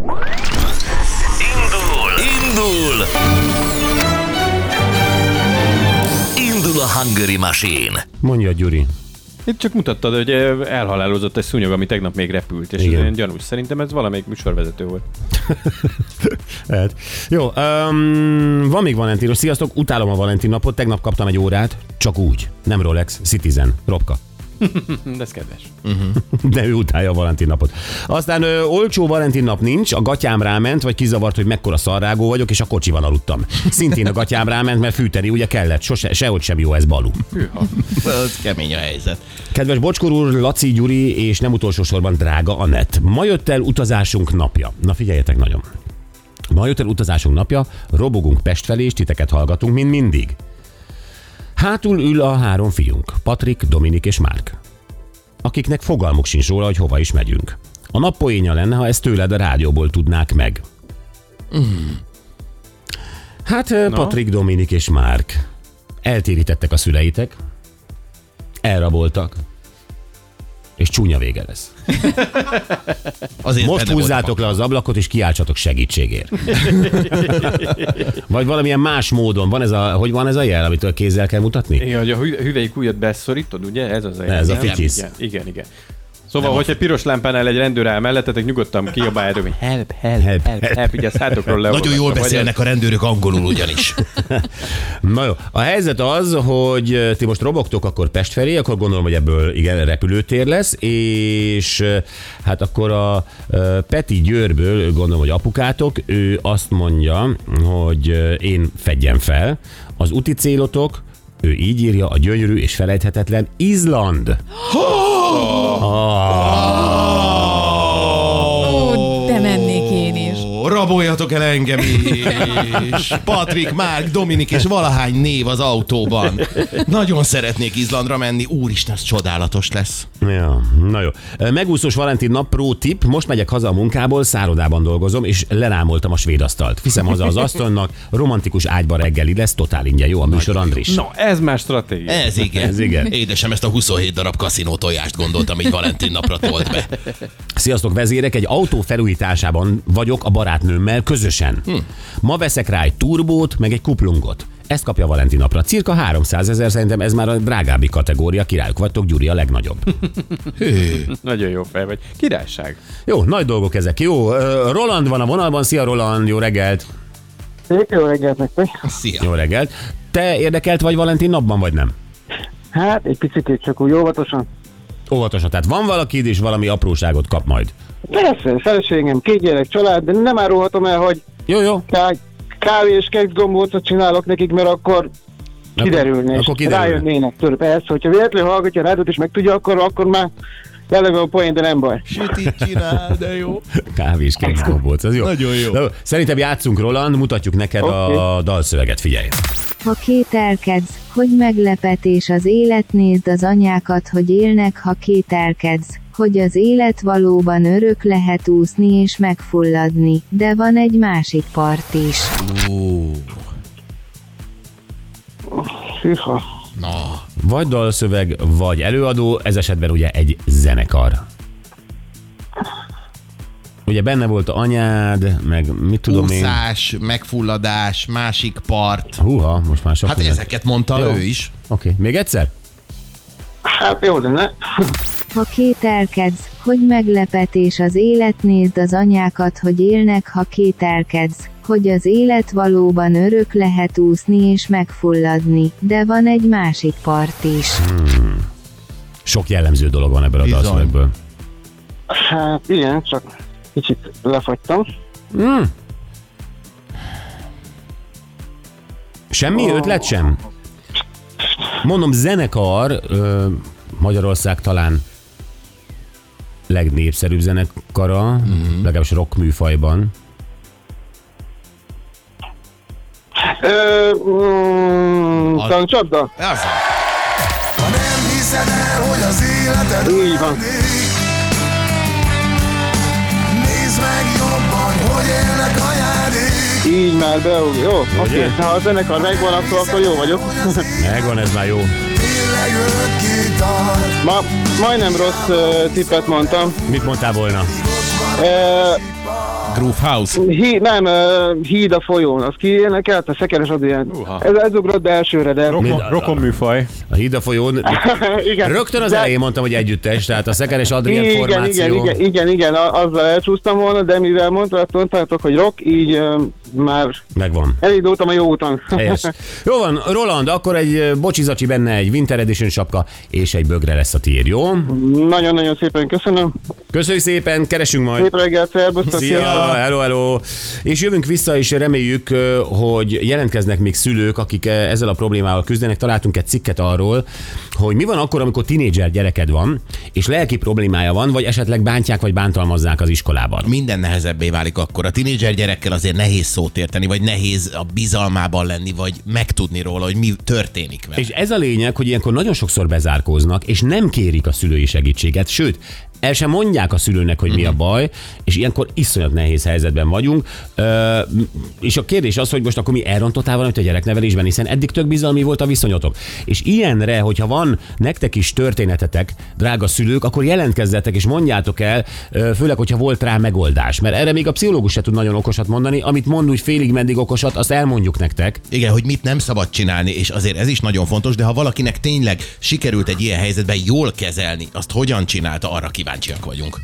Indul! Indul! Indul a Hungary Machine! Mondja, Gyuri. Itt csak mutattad, hogy elhalálozott egy szúnyog, ami tegnap még repült, és Igen. ez gyanús. Szerintem ez valamelyik műsorvezető volt. Lehet. Jó, um, van még Valentinos. Sziasztok, utálom a Valentin napot. Tegnap kaptam egy órát, csak úgy. Nem Rolex, Citizen, Robka. De ez kedves. De ő utálja a Valentin napot. Aztán ö, olcsó Valentin nap nincs, a gatyám ráment, vagy kizavart, hogy mekkora szarrágó vagyok, és a kocsiban aludtam. Szintén a gatyám ráment, mert fűteni ugye kellett, Sose, sehogy sem jó ez balú. Hűha. Ez kemény a helyzet. Kedves Bocskor úr, Laci, Gyuri, és nem utolsó sorban drága Anett. Ma jött el utazásunk napja. Na figyeljetek nagyon. Ma jött el utazásunk napja, robogunk Pest felé, és titeket hallgatunk, mint mindig. Hátul ül a három fiunk, Patrik, Dominik és Márk, akiknek fogalmuk sincs róla, hogy hova is megyünk. A nap poénja lenne, ha ezt tőled a rádióból tudnák meg. Hát no. Patrik, Dominik és Márk. Eltérítettek a szüleitek, elraboltak, és csúnya vége lesz. Azért Most húzzátok le az ablakot, és kiáltsatok segítségért. Vagy valamilyen más módon. Van ez a, hogy van ez a jel, amitől kézzel kell mutatni? Igen, hogy a hü- hüvelyik ujjat beszorítod, ugye? Ez az a Ez a fityis. Igen, igen, igen. Szóval, hogyha egy piros lámpánál egy rendőr áll mellettetek, nyugodtan kiabáljátok, hogy help, help, help, help, help, így a szátokról le. Nagyon jól beszélnek a rendőrök angolul ugyanis. Na jó, a helyzet az, hogy eh, ti most robogtok akkor Pest felé, akkor gondolom, hogy ebből igen, repülőtér lesz, és eh, hát akkor a eh, Peti Győrből, gondolom, hogy apukátok, ő azt mondja, hogy én fedjem fel, az úti célotok, ő így írja, a gyönyörű és felejthetetlen Izland. Ó, Raboljatok el engem is. Patrik, Márk, Dominik és valahány név az autóban. Nagyon szeretnék Izlandra menni. Úristen, ez csodálatos lesz. Ja, na jó. Megúszós Valentin nap pro tip. Most megyek haza a munkából, szárodában dolgozom, és lerámoltam a svéd asztalt. Viszem haza az asztalnak, romantikus ágyba reggeli lesz, totál ingyen. Jó a műsor, Andris. Na, ez más stratégia. Ez igen. Ez igen. Édesem, ezt a 27 darab kaszinó tojást gondoltam, hogy Valentin napra tolt be. Sziasztok, vezérek! Egy autó felújításában vagyok a barátnőmmel közösen. Hm. Ma veszek rá egy turbót, meg egy kuplungot. Ezt kapja Valentin napra. Cirka 300 ezer, szerintem ez már a drágábbi kategória. Királyok vagytok, Gyuri a legnagyobb. Nagyon jó fej vagy. Királyság. Jó, nagy dolgok ezek. Jó, Roland van a vonalban. Szia, Roland, jó reggelt. Szép jó reggelt nektek. Szia. Jó reggelt. Te érdekelt vagy Valentin napban, vagy nem? Hát, egy picit csak úgy óvatosan. Óvatosan. Tehát van valakid, és valami apróságot kap majd. Persze, feleségem, két gyerek, család, de nem árulhatom el, hogy Jó, jó. ká- kávé és keks gombócot csinálok nekik, mert akkor kiderülne, és akkor kiderül. rájönnének. Persze, hogyha véletlenül hallgatja a rádiót és megtudja, akkor, akkor már lelövöm a poén, de nem baj. Sütit csinál, de jó. Kávés kekszgombóc, az jó. Nagyon jó. Na, szerintem játszunk, Roland, mutatjuk neked a dalszöveget, figyelj. Ha kételkedsz, hogy meglepetés az élet, nézd az anyákat, hogy élnek, ha kételkedsz, hogy az élet valóban örök lehet úszni és megfulladni, de van egy másik part is. Ó, Hűha. na, Vagy dalszöveg, vagy előadó, ez esetben ugye egy zenekar. Ugye benne volt a anyád, meg mit tudom én. úszás, megfulladás, másik part. Húha, most már sok Hát minden. ezeket mondta Jó. ő is. Oké, okay. még egyszer? Hát jó, de ne. Ha kételkedsz, hogy meglepetés az élet, nézd az anyákat, hogy élnek, ha kételkedsz, hogy az élet valóban örök lehet úszni és megfulladni, de van egy másik part is. Sok jellemző dolog van ebből a dalszövegből. Hát igen, csak kicsit lefagytam. Semmi ötlet sem? Mondom, zenekar, ö, Magyarország talán legnépszerűbb zenekara, mm-hmm. legalábbis rock műfajban. Ö, mm, talán csapda? Az. Ha nem hiszed el, hogy az életed Így van. Nézd meg jobban, hogy élnek anyádék Így már beug. Jó, oké. Okay. Ha a zenekar megvan, akkor, akkor jó vagyok. Megvan, ez már jó. Ma majdnem rossz uh, tippet mondtam. Mit mondtál volna? Uh, Groove House. Hí, nem, uh, híd a folyón, az ki énekelt, a Szekeres Adrián. Uha. Ez, ez ugrott be elsőre, de... Rokon, rokon műfaj. A híd a folyón. igen. Rögtön az De- elején mondtam, hogy együttes, tehát a Szekeres Adrián igen, formáció. igen, igen, igen, igen, azzal elcsúsztam volna, de mivel mondtátok, mondtátok hogy rock, így uh, már Megvan. elindultam a jó úton. Helyes. Jó van, Roland, akkor egy bocsizacsi benne, egy Winter Edition sapka, és egy bögre lesz a tiéd, jó? Nagyon-nagyon szépen köszönöm. Köszönjük szépen, keresünk majd. Szép reggelt, szervusztok! Szia, sziasztok! hello, hello. És jövünk vissza, és reméljük, hogy jelentkeznek még szülők, akik ezzel a problémával küzdenek. Találtunk egy cikket arról, hogy mi van akkor, amikor tinédzser gyereked van, és lelki problémája van, vagy esetleg bántják, vagy bántalmazzák az iskolában. Minden nehezebbé válik akkor. A tinédzser gyerekkel azért nehéz szót érteni, vagy nehéz a bizalmában lenni, vagy megtudni róla, hogy mi történik vele. És ez a lényeg, hogy ilyenkor nagyon sokszor bezárkóznak, és nem kérik a szülői segítséget, sőt, el sem mondják a szülőnek, hogy mi a baj, és ilyenkor iszonyat nehéz helyzetben vagyunk. Ö, és a kérdés az, hogy most akkor mi elrontottál valamit a gyereknevelésben, hiszen eddig tök bizalmi volt a viszonyotok. És ilyenre, hogyha van nektek is történetetek, drága szülők, akkor jelentkezzetek és mondjátok el, főleg, hogyha volt rá megoldás. Mert erre még a pszichológus se tud nagyon okosat mondani, amit mond úgy félig meddig okosat, azt elmondjuk nektek. Igen, hogy mit nem szabad csinálni, és azért ez is nagyon fontos, de ha valakinek tényleg sikerült egy ilyen helyzetben jól kezelni, azt hogyan csinálta, arra kíváncsiak vagyunk.